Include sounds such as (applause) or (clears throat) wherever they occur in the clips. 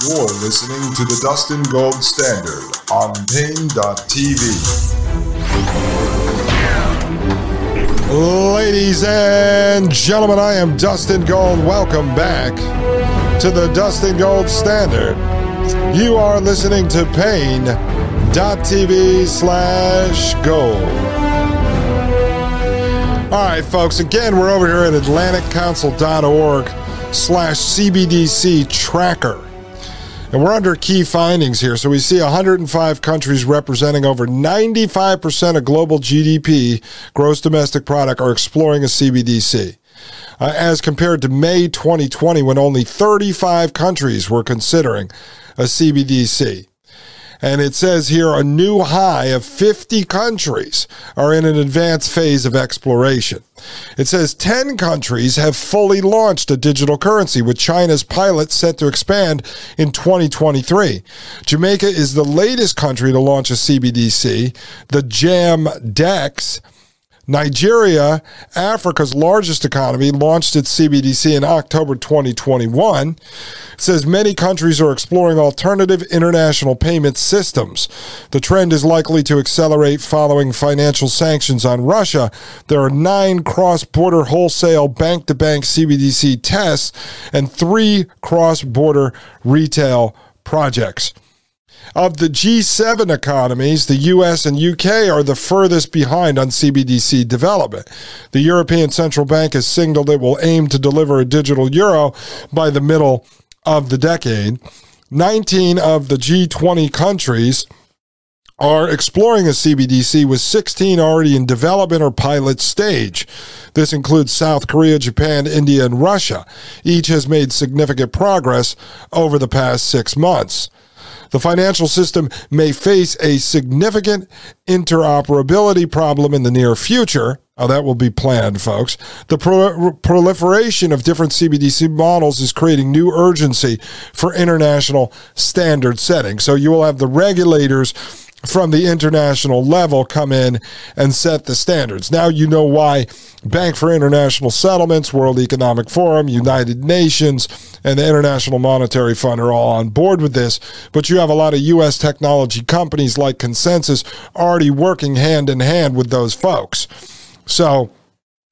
You're listening to the Dustin Gold Standard on Paine.tv. Ladies and gentlemen, I am Dustin Gold. Welcome back to the Dustin Gold Standard. You are listening to Paine.tv slash gold. All right, folks, again, we're over here at atlanticcouncil.org slash CBDC tracker. And we're under key findings here. So we see 105 countries representing over 95% of global GDP, gross domestic product, are exploring a CBDC. Uh, as compared to May 2020, when only 35 countries were considering a CBDC. And it says here a new high of 50 countries are in an advanced phase of exploration. It says 10 countries have fully launched a digital currency, with China's pilot set to expand in 2023. Jamaica is the latest country to launch a CBDC, the JAM DEX. Nigeria, Africa's largest economy, launched its CBDC in October 2021. It says many countries are exploring alternative international payment systems. The trend is likely to accelerate following financial sanctions on Russia. There are nine cross border wholesale bank to bank CBDC tests and three cross border retail projects. Of the G7 economies, the US and UK are the furthest behind on CBDC development. The European Central Bank has signaled it will aim to deliver a digital euro by the middle of the decade. 19 of the G20 countries are exploring a CBDC with 16 already in development or pilot stage. This includes South Korea, Japan, India, and Russia. Each has made significant progress over the past six months the financial system may face a significant interoperability problem in the near future. Oh, that will be planned, folks. The pro- proliferation of different CBDC models is creating new urgency for international standard setting. So you will have the regulators from the international level come in and set the standards. Now you know why Bank for International Settlements, World Economic Forum, United Nations, and the International Monetary Fund are all on board with this. But you have a lot of U.S. technology companies like ConsenSys already working hand in hand with those folks. So,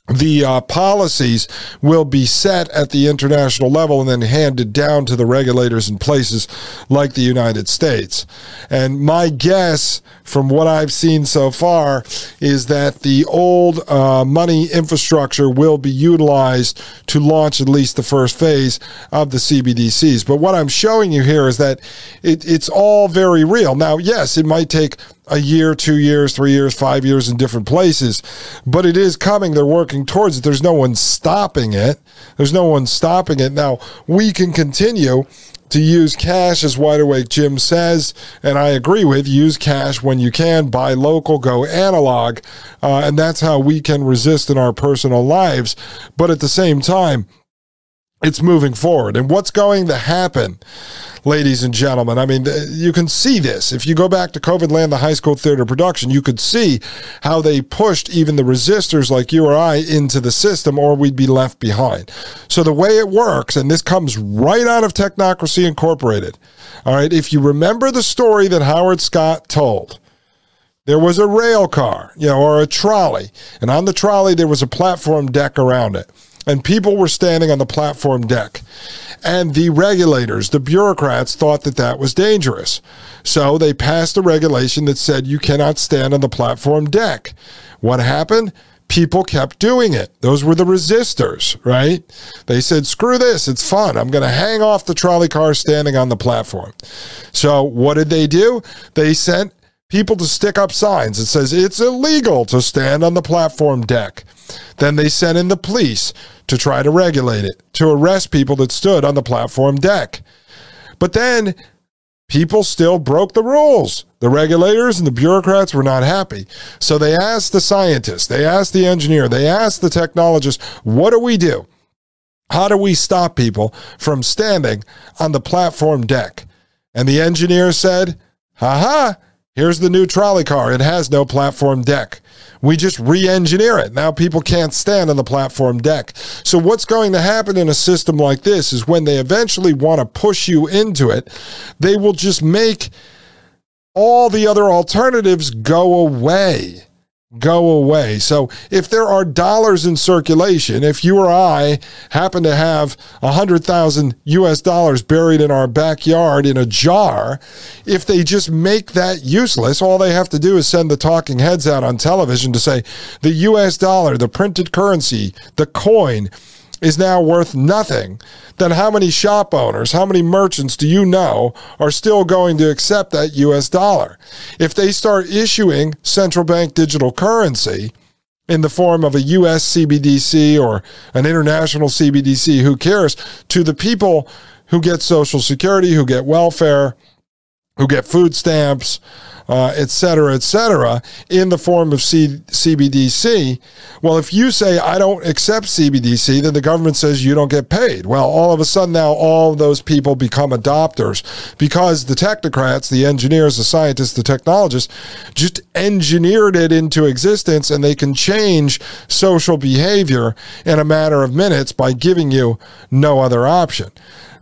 the uh, policies will be set at the international level and then handed down to the regulators in places like the United States. And my guess, from what I've seen so far, is that the old uh, money infrastructure will be utilized to launch at least the first phase of the CBDCs. But what I'm showing you here is that it, it's all very real. Now, yes, it might take a year, two years, three years, five years in different places, but it is coming. They're working towards it. There's no one stopping it. There's no one stopping it. Now, we can continue to use cash, as Wide Awake Jim says, and I agree with use cash when you can, buy local, go analog, uh, and that's how we can resist in our personal lives. But at the same time, it's moving forward. And what's going to happen, ladies and gentlemen? I mean, you can see this. If you go back to COVID Land, the high school theater production, you could see how they pushed even the resistors like you or I into the system, or we'd be left behind. So the way it works, and this comes right out of Technocracy Incorporated. All right, if you remember the story that Howard Scott told, there was a rail car, you know, or a trolley, and on the trolley there was a platform deck around it. And people were standing on the platform deck. And the regulators, the bureaucrats, thought that that was dangerous. So they passed a regulation that said you cannot stand on the platform deck. What happened? People kept doing it. Those were the resistors, right? They said, screw this, it's fun. I'm going to hang off the trolley car standing on the platform. So what did they do? They sent people to stick up signs that says it's illegal to stand on the platform deck. Then they sent in the police to try to regulate it, to arrest people that stood on the platform deck. But then people still broke the rules. The regulators and the bureaucrats were not happy. So they asked the scientists, they asked the engineer, they asked the technologist, what do we do? How do we stop people from standing on the platform deck? And the engineer said, ha ha, Here's the new trolley car. It has no platform deck. We just re engineer it. Now people can't stand on the platform deck. So, what's going to happen in a system like this is when they eventually want to push you into it, they will just make all the other alternatives go away go away. So if there are dollars in circulation, if you or I happen to have a hundred thousand US dollars buried in our backyard in a jar, if they just make that useless, all they have to do is send the talking heads out on television to say the US dollar, the printed currency, the coin is now worth nothing, then how many shop owners, how many merchants do you know are still going to accept that US dollar? If they start issuing central bank digital currency in the form of a US CBDC or an international CBDC, who cares, to the people who get Social Security, who get welfare, who get food stamps, uh, et cetera, et cetera, in the form of C- CBDC. Well, if you say, I don't accept CBDC, then the government says you don't get paid. Well, all of a sudden now all those people become adopters because the technocrats, the engineers, the scientists, the technologists just engineered it into existence and they can change social behavior in a matter of minutes by giving you no other option.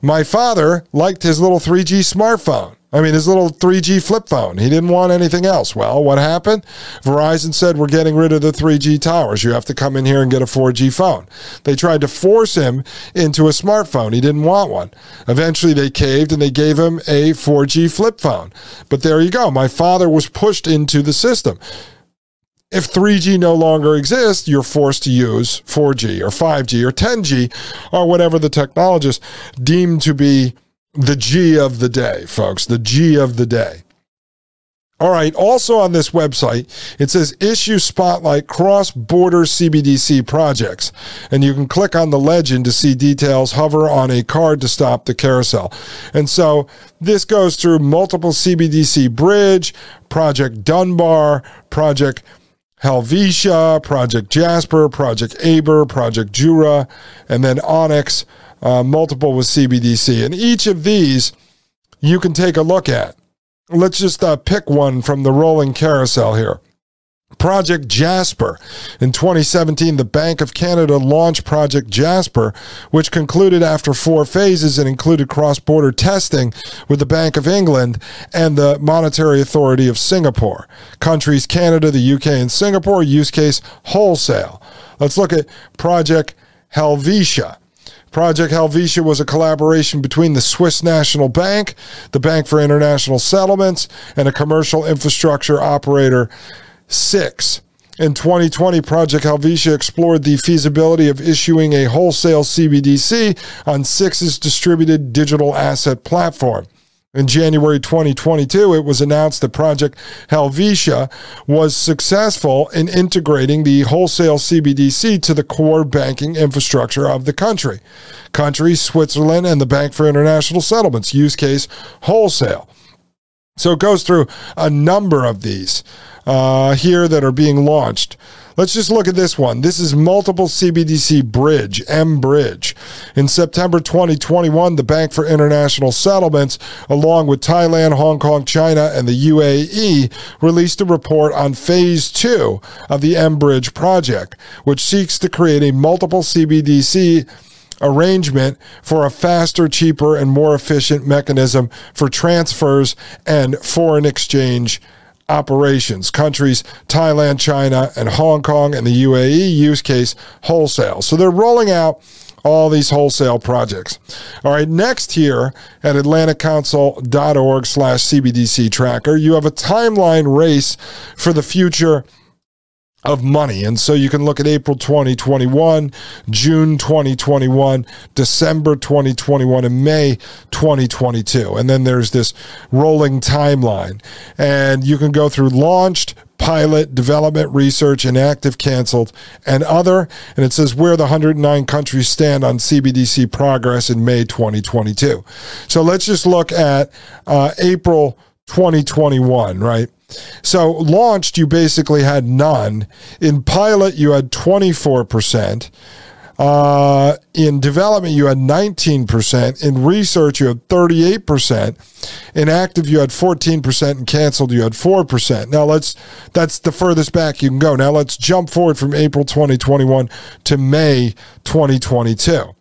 My father liked his little 3G smartphone. I mean, his little 3G flip phone. He didn't want anything else. Well, what happened? Verizon said, We're getting rid of the 3G towers. You have to come in here and get a 4G phone. They tried to force him into a smartphone. He didn't want one. Eventually, they caved and they gave him a 4G flip phone. But there you go. My father was pushed into the system. If 3G no longer exists, you're forced to use 4G or 5G or 10G or whatever the technologists deem to be the G of the day, folks, the G of the day. All right. Also on this website, it says issue spotlight cross border CBDC projects. And you can click on the legend to see details, hover on a card to stop the carousel. And so this goes through multiple CBDC bridge, Project Dunbar, Project Helvetia, Project Jasper, Project Aber, Project Jura, and then Onyx uh, multiple with CBDC. And each of these you can take a look at. Let's just uh, pick one from the rolling carousel here. Project Jasper. In 2017, the Bank of Canada launched Project Jasper, which concluded after four phases and included cross border testing with the Bank of England and the Monetary Authority of Singapore. Countries Canada, the UK, and Singapore, use case wholesale. Let's look at Project Helvetia. Project Helvetia was a collaboration between the Swiss National Bank, the Bank for International Settlements, and a commercial infrastructure operator, SIX. In 2020, Project Helvetia explored the feasibility of issuing a wholesale CBDC on SIX's distributed digital asset platform. In January 2022, it was announced that Project Helvetia was successful in integrating the wholesale CBDC to the core banking infrastructure of the country. Countries, Switzerland, and the Bank for International Settlements, use case wholesale. So it goes through a number of these uh, here that are being launched. Let's just look at this one. This is multiple CBDC bridge, M Bridge. In September 2021, the Bank for International Settlements, along with Thailand, Hong Kong, China, and the UAE, released a report on phase two of the M Bridge project, which seeks to create a multiple CBDC arrangement for a faster, cheaper, and more efficient mechanism for transfers and foreign exchange operations. Countries Thailand, China, and Hong Kong, and the UAE use case wholesale. So they're rolling out all these wholesale projects. All right, next here at atlanticcouncil.org slash CBDC tracker, you have a timeline race for the future of money. And so you can look at April 2021, June 2021, December 2021, and May 2022. And then there's this rolling timeline. And you can go through launched, pilot, development, research, inactive, canceled, and other. And it says where the 109 countries stand on CBDC progress in May 2022. So let's just look at uh, April 2021, right? So launched, you basically had none. In pilot, you had 24%. Uh, in development, you had 19%. In research, you had 38%. In active, you had 14%. And canceled, you had 4%. Now let's, that's the furthest back you can go. Now let's jump forward from April 2021 to May 2022.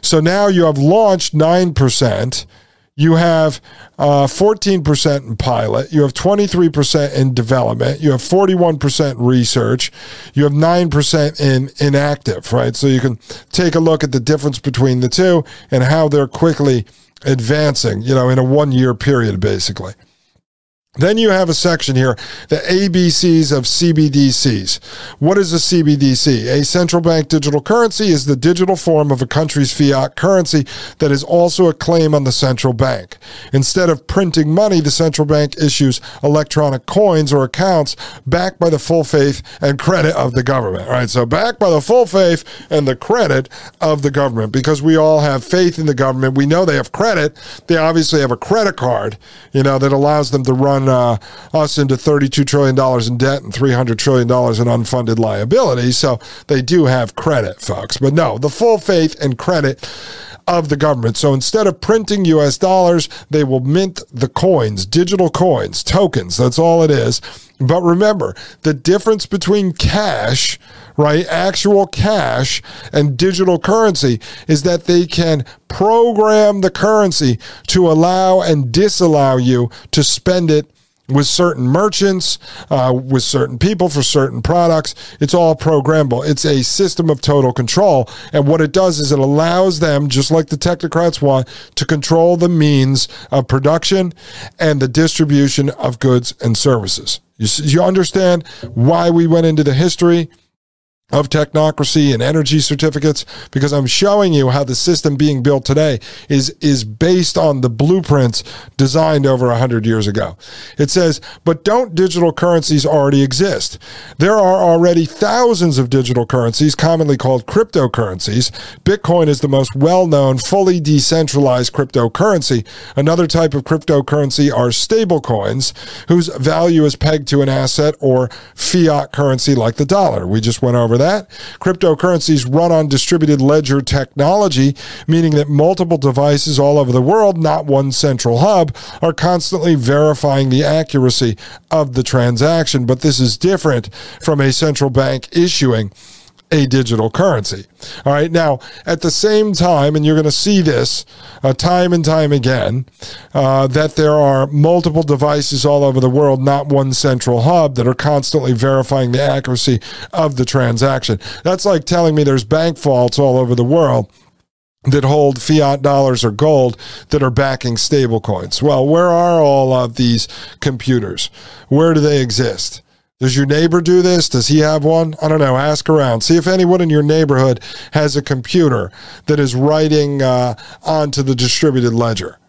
So now you have launched 9% you have uh, 14% in pilot, you have 23% in development, you have 41% research, you have 9% in inactive, right? So you can take a look at the difference between the two and how they're quickly advancing, you know, in a one year period, basically. Then you have a section here, the ABCs of CBDCs. What is a CBDC? A central bank digital currency is the digital form of a country's fiat currency that is also a claim on the central bank. Instead of printing money, the central bank issues electronic coins or accounts backed by the full faith and credit of the government. Right, so backed by the full faith and the credit of the government because we all have faith in the government. We know they have credit. They obviously have a credit card, you know, that allows them to run uh, us into $32 trillion in debt and $300 trillion in unfunded liability. So they do have credit, folks. But no, the full faith and credit of the government. So instead of printing US dollars, they will mint the coins, digital coins, tokens. That's all it is. But remember, the difference between cash, right, actual cash, and digital currency is that they can program the currency to allow and disallow you to spend it with certain merchants, uh, with certain people for certain products. It's all programmable. It's a system of total control. And what it does is it allows them, just like the technocrats want, to control the means of production and the distribution of goods and services. You, you understand why we went into the history of technocracy and energy certificates because I'm showing you how the system being built today is is based on the blueprints designed over 100 years ago. It says, "But don't digital currencies already exist? There are already thousands of digital currencies commonly called cryptocurrencies. Bitcoin is the most well-known fully decentralized cryptocurrency. Another type of cryptocurrency are stablecoins whose value is pegged to an asset or fiat currency like the dollar. We just went over that. Cryptocurrencies run on distributed ledger technology, meaning that multiple devices all over the world, not one central hub, are constantly verifying the accuracy of the transaction. But this is different from a central bank issuing a digital currency. All right. Now, at the same time, and you're going to see this uh, time and time again, uh, that there are multiple devices all over the world, not one central hub, that are constantly verifying the accuracy of the transaction. That's like telling me there's bank vaults all over the world that hold fiat dollars or gold that are backing stablecoins. Well, where are all of these computers? Where do they exist? Does your neighbor do this? Does he have one? I don't know. Ask around. See if anyone in your neighborhood has a computer that is writing uh, onto the distributed ledger.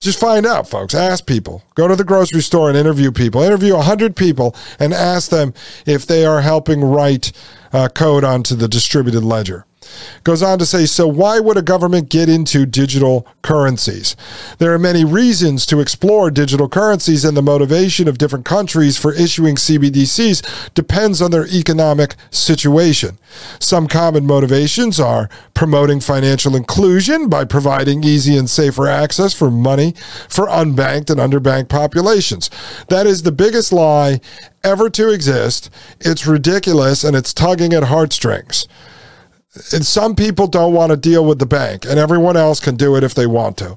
Just find out, folks. Ask people. Go to the grocery store and interview people. Interview 100 people and ask them if they are helping write uh, code onto the distributed ledger. Goes on to say, so why would a government get into digital currencies? There are many reasons to explore digital currencies, and the motivation of different countries for issuing CBDCs depends on their economic situation. Some common motivations are promoting financial inclusion by providing easy and safer access for money for unbanked and underbanked populations. That is the biggest lie ever to exist. It's ridiculous and it's tugging at heartstrings and some people don't want to deal with the bank, and everyone else can do it if they want to.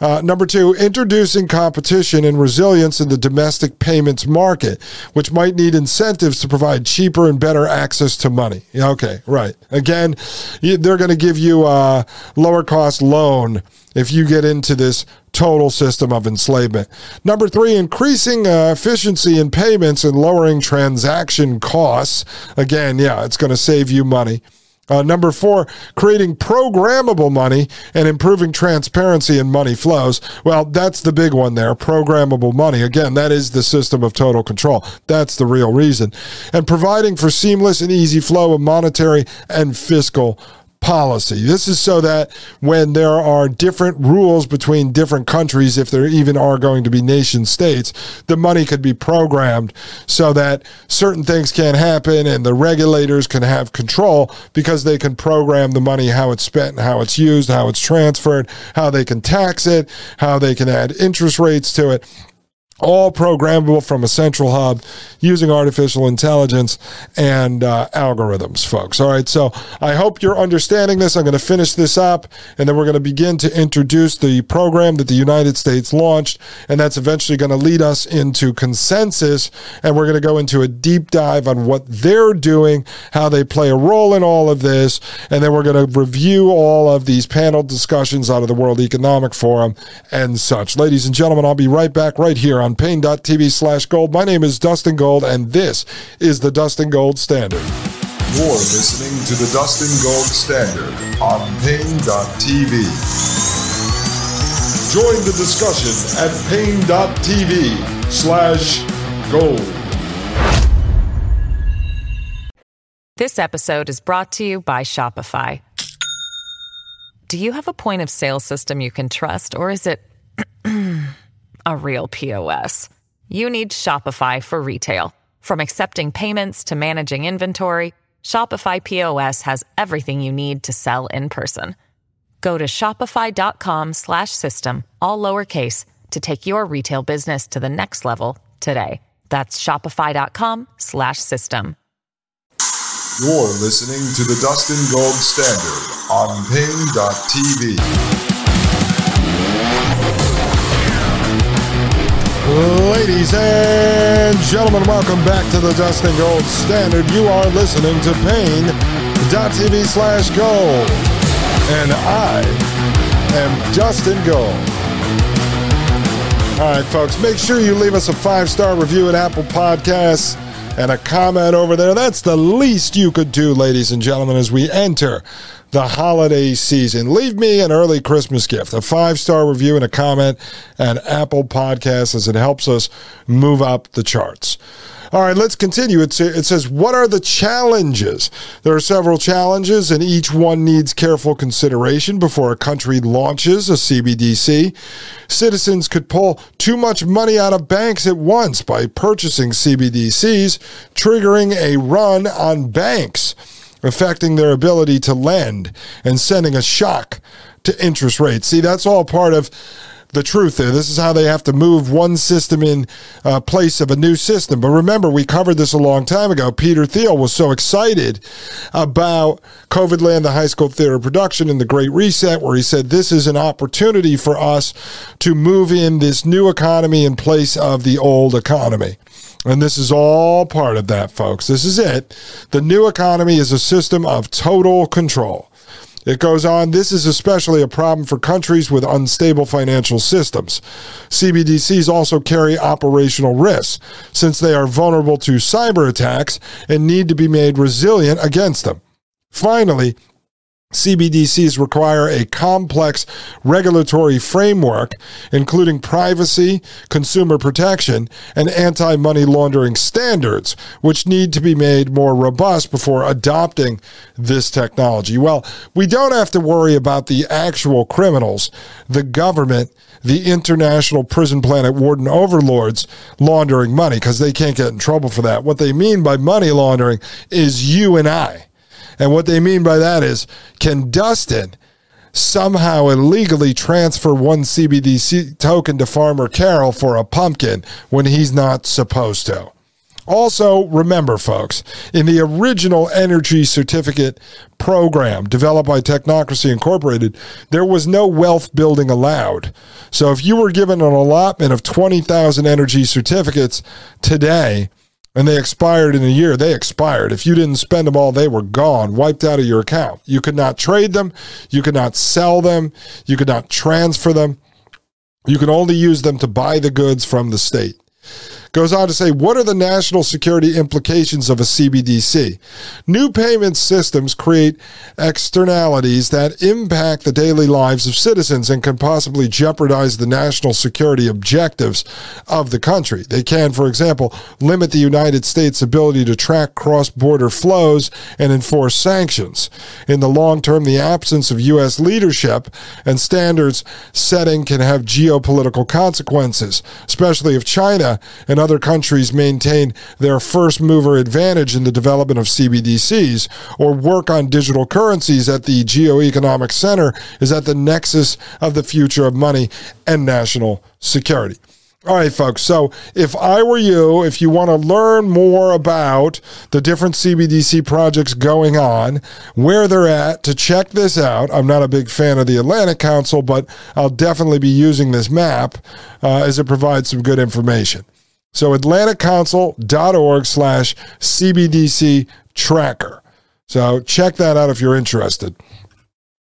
Uh, number two, introducing competition and resilience in the domestic payments market, which might need incentives to provide cheaper and better access to money. Okay, right. Again, they're going to give you a lower cost loan if you get into this total system of enslavement. Number three, increasing uh, efficiency in payments and lowering transaction costs. Again, yeah, it's going to save you money. Uh, number four, creating programmable money and improving transparency in money flows. Well, that's the big one there programmable money. Again, that is the system of total control. That's the real reason. And providing for seamless and easy flow of monetary and fiscal policy. This is so that when there are different rules between different countries, if there even are going to be nation states, the money could be programmed so that certain things can't happen and the regulators can have control because they can program the money, how it's spent, how it's used, how it's transferred, how they can tax it, how they can add interest rates to it all programmable from a central hub using artificial intelligence and uh, algorithms, folks. All right, so I hope you're understanding this. I'm going to finish this up, and then we're going to begin to introduce the program that the United States launched, and that's eventually going to lead us into ConsenSys, and we're going to go into a deep dive on what they're doing, how they play a role in all of this, and then we're going to review all of these panel discussions out of the World Economic Forum and such. Ladies and gentlemen, I'll be right back right here on Paine.tv slash gold. My name is Dustin Gold, and this is the Dustin Gold Standard. You're listening to the Dustin Gold Standard on Paine.tv. Join the discussion at Paine.tv slash gold. This episode is brought to you by Shopify. Do you have a point of sale system you can trust, or is it (clears throat) a real POS. You need Shopify for retail. From accepting payments to managing inventory, Shopify POS has everything you need to sell in person. Go to shopify.com/system all lowercase to take your retail business to the next level today. That's shopify.com/system. You're listening to the Dustin Gold Standard on Paine.tv. Ladies and gentlemen, welcome back to the Dustin Gold Standard. You are listening to Paine.tv slash gold. And I am Dustin Gold. All right, folks, make sure you leave us a five star review at Apple Podcasts and a comment over there. That's the least you could do, ladies and gentlemen, as we enter the holiday season. Leave me an early Christmas gift, a five star review and a comment and Apple Podcasts as it helps us move up the charts. All right, let's continue. It, it says, What are the challenges? There are several challenges, and each one needs careful consideration before a country launches a CBDC. Citizens could pull too much money out of banks at once by purchasing CBDCs, triggering a run on banks affecting their ability to lend and sending a shock to interest rates. See, that's all part of the truth there. This is how they have to move one system in uh, place of a new system. But remember, we covered this a long time ago. Peter Thiel was so excited about COVID Land, the high school theater production, and the Great Reset, where he said this is an opportunity for us to move in this new economy in place of the old economy. And this is all part of that, folks. This is it. The new economy is a system of total control. It goes on, this is especially a problem for countries with unstable financial systems. CBDCs also carry operational risks since they are vulnerable to cyber attacks and need to be made resilient against them. Finally, CBDCs require a complex regulatory framework, including privacy, consumer protection, and anti money laundering standards, which need to be made more robust before adopting this technology. Well, we don't have to worry about the actual criminals, the government, the international prison planet warden overlords laundering money, because they can't get in trouble for that. What they mean by money laundering is you and I. And what they mean by that is can Dustin somehow illegally transfer one CBDC token to Farmer Carol for a pumpkin when he's not supposed to? Also, remember, folks, in the original energy certificate program developed by Technocracy Incorporated, there was no wealth building allowed. So if you were given an allotment of 20,000 energy certificates today, and they expired in a year, they expired. If you didn't spend them all, they were gone, wiped out of your account. You could not trade them, you could not sell them, you could not transfer them. You could only use them to buy the goods from the state. Goes on to say, what are the national security implications of a CBDC? New payment systems create externalities that impact the daily lives of citizens and can possibly jeopardize the national security objectives of the country. They can, for example, limit the United States' ability to track cross border flows and enforce sanctions. In the long term, the absence of U.S. leadership and standards setting can have geopolitical consequences, especially if China and other countries maintain their first mover advantage in the development of CBDCs or work on digital currencies at the geoeconomic center is at the nexus of the future of money and national security. All right, folks. So, if I were you, if you want to learn more about the different CBDC projects going on, where they're at, to check this out, I'm not a big fan of the Atlantic Council, but I'll definitely be using this map uh, as it provides some good information. So atlanticcouncil.org slash CBDC tracker. So check that out if you're interested.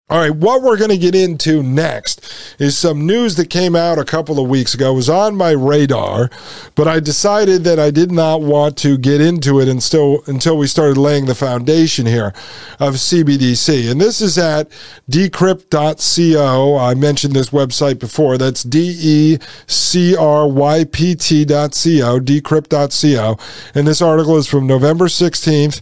All right, what we're going to get into next is some news that came out a couple of weeks ago. It was on my radar, but I decided that I did not want to get into it until until we started laying the foundation here of CBDC. And this is at decrypt.co. I mentioned this website before. That's D E C R Y P T.co, decrypt.co. And this article is from November 16th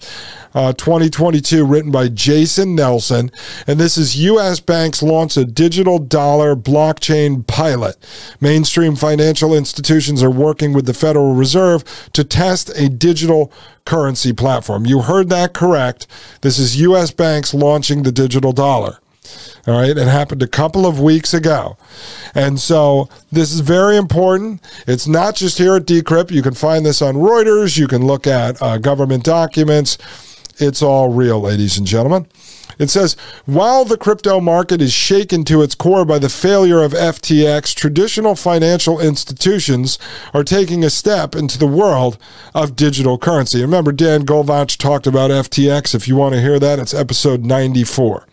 uh, 2022, written by Jason Nelson. And this is U.S. banks launch a digital dollar blockchain pilot. Mainstream financial institutions are working with the Federal Reserve to test a digital currency platform. You heard that correct. This is U.S. banks launching the digital dollar. All right, it happened a couple of weeks ago. And so this is very important. It's not just here at Decrypt. You can find this on Reuters. You can look at uh, government documents. It's all real, ladies and gentlemen. It says, while the crypto market is shaken to its core by the failure of FTX, traditional financial institutions are taking a step into the world of digital currency. Remember, Dan Golvach talked about FTX. If you want to hear that, it's episode 94.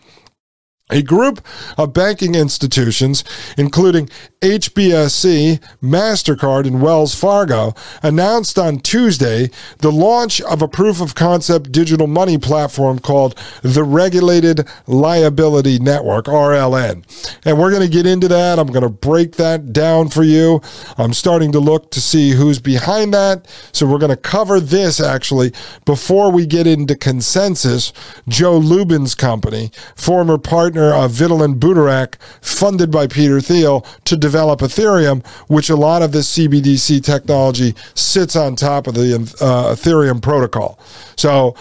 A group of banking institutions, including HBSC, MasterCard, and Wells Fargo, announced on Tuesday the launch of a proof of concept digital money platform called the Regulated Liability Network, RLN. And we're going to get into that. I'm going to break that down for you. I'm starting to look to see who's behind that. So we're going to cover this actually before we get into ConsenSys. Joe Lubin's company, former partner partner of Vitalik Buterin, funded by Peter Thiel, to develop Ethereum, which a lot of this CBDC technology sits on top of the uh, Ethereum protocol. So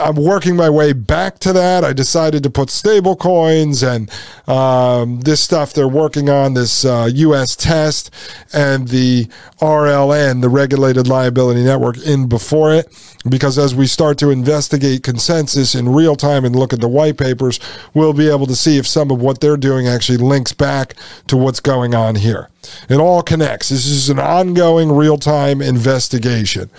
I'm working my way back to that. I decided to put stable coins and um, this stuff they're working on, this uh, US test, and the RLN, the Regulated Liability Network, in before it. Because as we start to investigate ConsenSys in real time and look at the white papers, we'll be able to see if some of what they're doing actually links back to what's going on here. It all connects. This is an ongoing real time investigation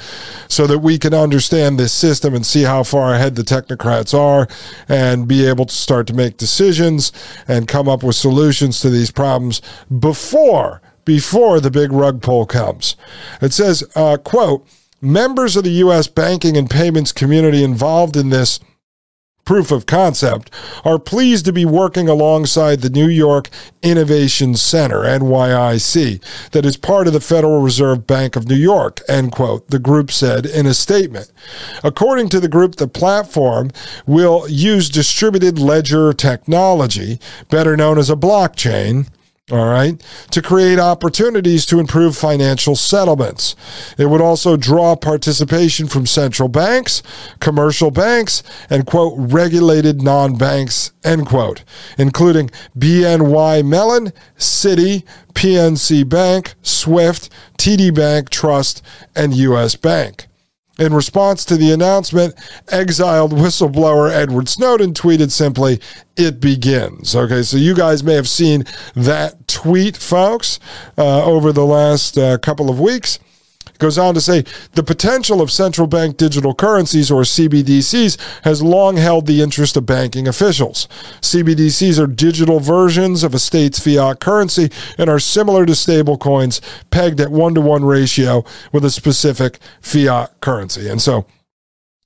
so that we can understand this system and see how far ahead the technocrats are and be able to start to make decisions and come up with solutions to these problems before before the big rug pull comes. It says, uh, quote, members of the U.S. banking and payments community involved in this proof of concept, are pleased to be working alongside the New York Innovation Center, NYIC, that is part of the Federal Reserve Bank of New York, end quote, the group said in a statement. According to the group, the platform will use distributed ledger technology, better known as a blockchain, all right, to create opportunities to improve financial settlements. It would also draw participation from central banks, commercial banks, and, quote, regulated non banks, end quote, including BNY Mellon, Citi, PNC Bank, SWIFT, TD Bank, Trust, and U.S. Bank. In response to the announcement, exiled whistleblower Edward Snowden tweeted simply, It begins. Okay, so you guys may have seen that tweet, folks, uh, over the last uh, couple of weeks. It goes on to say the potential of central bank digital currencies or CBDCs has long held the interest of banking officials. CBDCs are digital versions of a state's fiat currency and are similar to stablecoins pegged at one to one ratio with a specific fiat currency. And so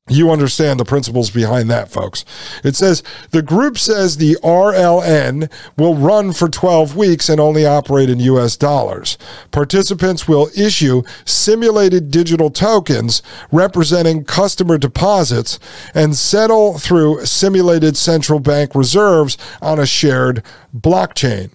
you understand the principles behind that, folks. It says the group says the RLN will run for 12 weeks and only operate in US dollars. Participants will issue simulated digital tokens representing customer deposits and settle through simulated central bank reserves on a shared blockchain.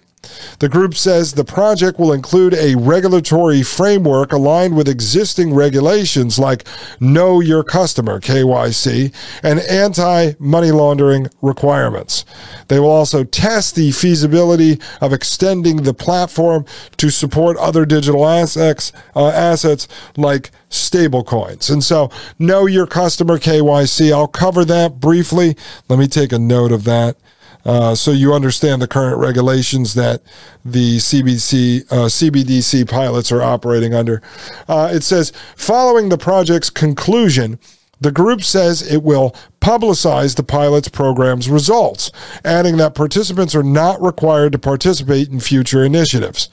The group says the project will include a regulatory framework aligned with existing regulations like Know Your Customer, KYC, and anti money laundering requirements. They will also test the feasibility of extending the platform to support other digital assets, uh, assets like stablecoins. And so, Know Your Customer, KYC, I'll cover that briefly. Let me take a note of that. Uh, so you understand the current regulations that the CBC, uh, CBDC pilots are operating under. Uh, it says, following the project's conclusion, the group says it will publicize the pilot's program's results, adding that participants are not required to participate in future initiatives.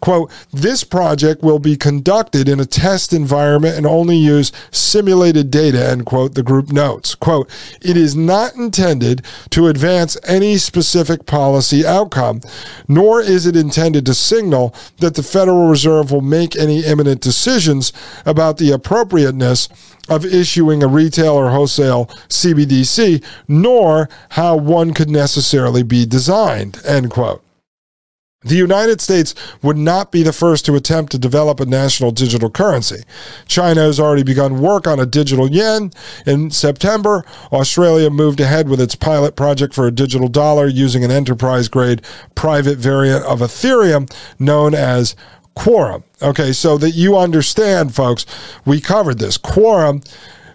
Quote, this project will be conducted in a test environment and only use simulated data, end quote, the group notes. Quote, it is not intended to advance any specific policy outcome, nor is it intended to signal that the Federal Reserve will make any imminent decisions about the appropriateness of issuing a retail or wholesale CBDC, nor how one could necessarily be designed, end quote. The United States would not be the first to attempt to develop a national digital currency. China has already begun work on a digital yen. In September, Australia moved ahead with its pilot project for a digital dollar using an enterprise grade private variant of Ethereum known as Quorum. Okay, so that you understand, folks, we covered this. Quorum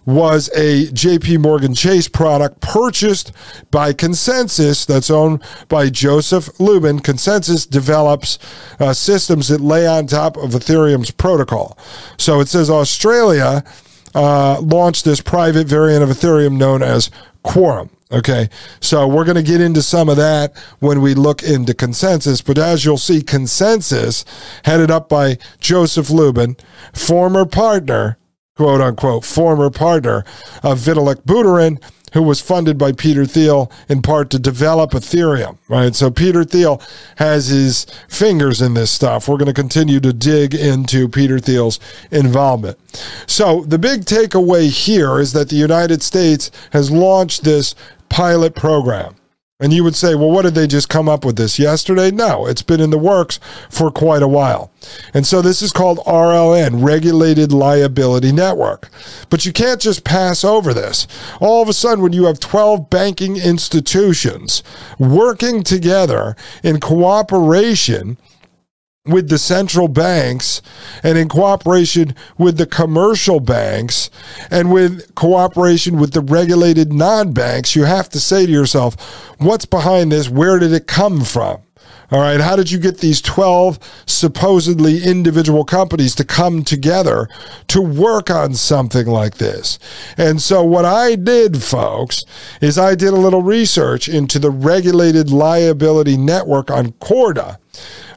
was a JP Morgan Chase product purchased by ConsenSys that's owned by Joseph Lubin. ConsenSys develops uh, systems that lay on top of Ethereum's protocol. So it says Australia uh, launched this private variant of Ethereum known as Quorum. Okay, so we're going to get into some of that when we look into ConsenSys. But as you'll see, ConsenSys, headed up by Joseph Lubin, former partner quote unquote, former partner of Vitalik Buterin, who was funded by Peter Thiel in part to develop Ethereum, right? So Peter Thiel has his fingers in this stuff. We're going to continue to dig into Peter Thiel's involvement. So the big takeaway here is that the United States has launched this pilot program. And you would say, well, what did they just come up with this yesterday? No, it's been in the works for quite a while. And so this is called RLN, Regulated Liability Network. But you can't just pass over this. All of a sudden, when you have 12 banking institutions working together in cooperation, with the central banks and in cooperation with the commercial banks and with cooperation with the regulated non banks, you have to say to yourself, what's behind this? Where did it come from? All right, how did you get these 12 supposedly individual companies to come together to work on something like this? And so, what I did, folks, is I did a little research into the regulated liability network on Corda.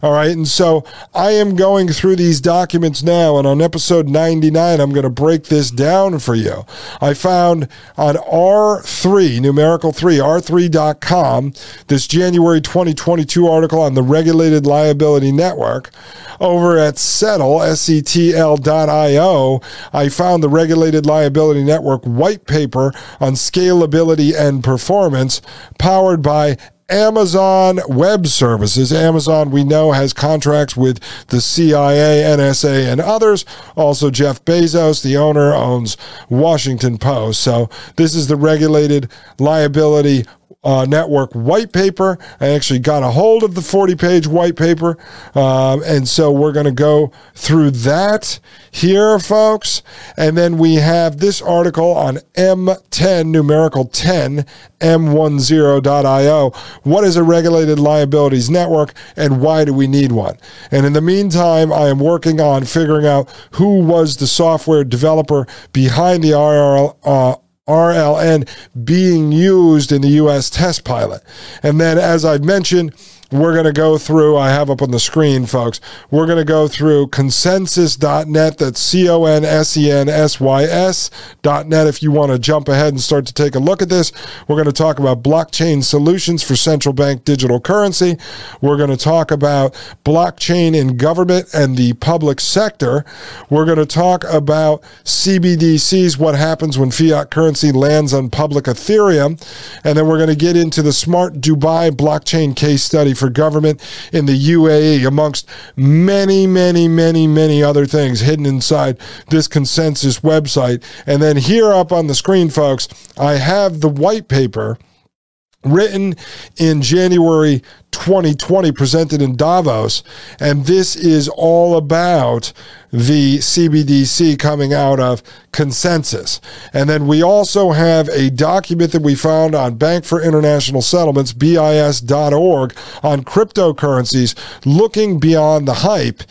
All right. And so I am going through these documents now. And on episode 99, I'm going to break this down for you. I found on R3, numerical 3, R3.com, this January 2022 article on the Regulated Liability Network. Over at Settle, S-E-T-L.io, I found the Regulated Liability Network white paper on scalability and performance powered by Amazon Web Services. Amazon, we know, has contracts with the CIA, NSA, and others. Also, Jeff Bezos, the owner, owns Washington Post. So, this is the regulated liability uh, Network white paper. I actually got a hold of the 40 page white paper. Um, and so we're going to go through that here, folks. And then we have this article on M10, numerical 10, M10.io. What is a regulated liabilities network and why do we need one? And in the meantime, I am working on figuring out who was the software developer behind the RRL. Uh, RLN being used in the U.S. test pilot. And then, as I've mentioned, we're going to go through, I have up on the screen, folks. We're going to go through consensys.net. That's C O N S E N S Y S.net. If you want to jump ahead and start to take a look at this, we're going to talk about blockchain solutions for central bank digital currency. We're going to talk about blockchain in government and the public sector. We're going to talk about CBDCs, what happens when fiat currency lands on public Ethereum. And then we're going to get into the smart Dubai blockchain case study for government in the UAE, amongst many, many, many, many other things hidden inside this ConsenSys website. And then here up on the screen, folks, I have the white paper written in January 2020, presented in Davos. And this is all about the CBDC coming out of ConsenSys. And then we also have a document that we found on Bank for International Settlements, BIS.org, on cryptocurrencies looking beyond the hype.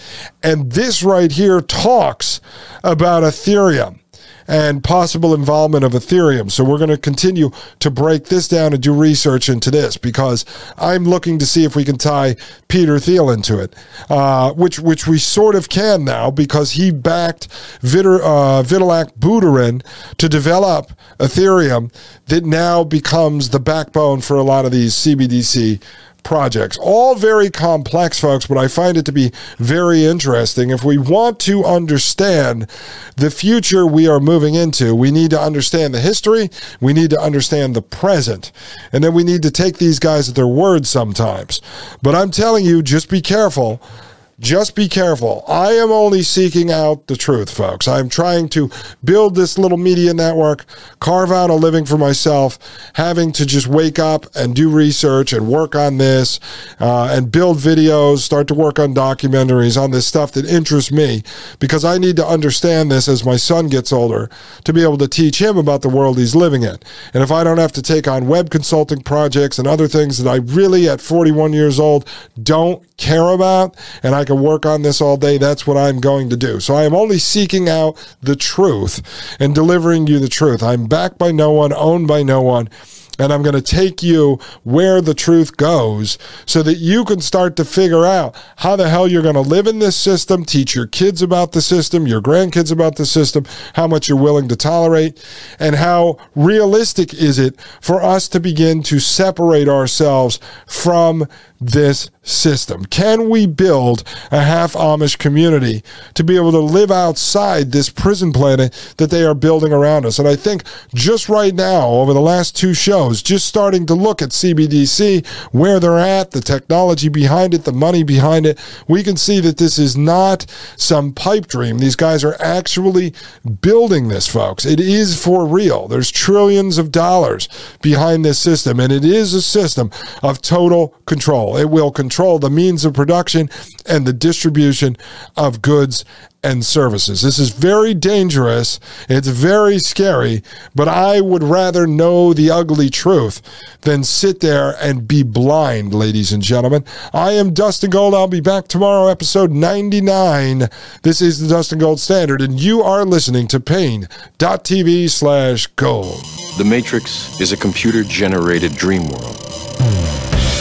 And this right here talks about Ethereum and possible involvement of Ethereum. So we're going to continue to break this down and do research into this because I'm looking to see if we can tie Peter Thiel into it, uh, which which we sort of can now because he backed Vitor, uh, Vitalik Buterin to develop Ethereum that now becomes the backbone for a lot of these CBDC projects. All very complex, folks, but I find it to be very interesting. If we want to understand the future we are moving into, we need to understand the history, we need to understand the present, and then we need to take these guys at their word sometimes. But I'm telling you, just be careful just be careful. I am only seeking out the truth, folks. I'm trying to build this little media network, carve out a living for myself, having to just wake up and do research and work on this uh, and build videos, start to work on documentaries on this stuff that interests me because I need to understand this as my son gets older to be able to teach him about the world he's living in. And if I don't have to take on web consulting projects and other things that I really, at 41 years old, don't care about, and I can work on this all day, that's what I'm going to do. So I am only seeking out the truth and delivering you the truth. I'm backed by no one, owned by no one and I'm going to take you where the truth goes so that you can start to figure out how the hell you're going to live in this system, teach your kids about the system, your grandkids about the system, how much you're willing to tolerate, and how realistic is it for us to begin to separate ourselves from this system? Can we build a half Amish community to be able to live outside this prison planet that they are building around us? And I think just right now, over the last two shows, just starting to look at CBDC, where they're at, the technology behind it, the money behind it, we can see that this is not some pipe dream. These guys are actually building this, folks. It is for real. There's trillions of dollars behind this system, and it is a system of total control. It will control the means of production and the distribution of goods and services. This is very dangerous. It's very scary, but I would rather know the ugly truth than sit there and be blind, ladies and gentlemen. I am Dustin Gold. I'll be back tomorrow, episode 99. This is the Dustin Gold Standard, and you are listening to Paine.tv slash gold. The Matrix is a computer generated dream world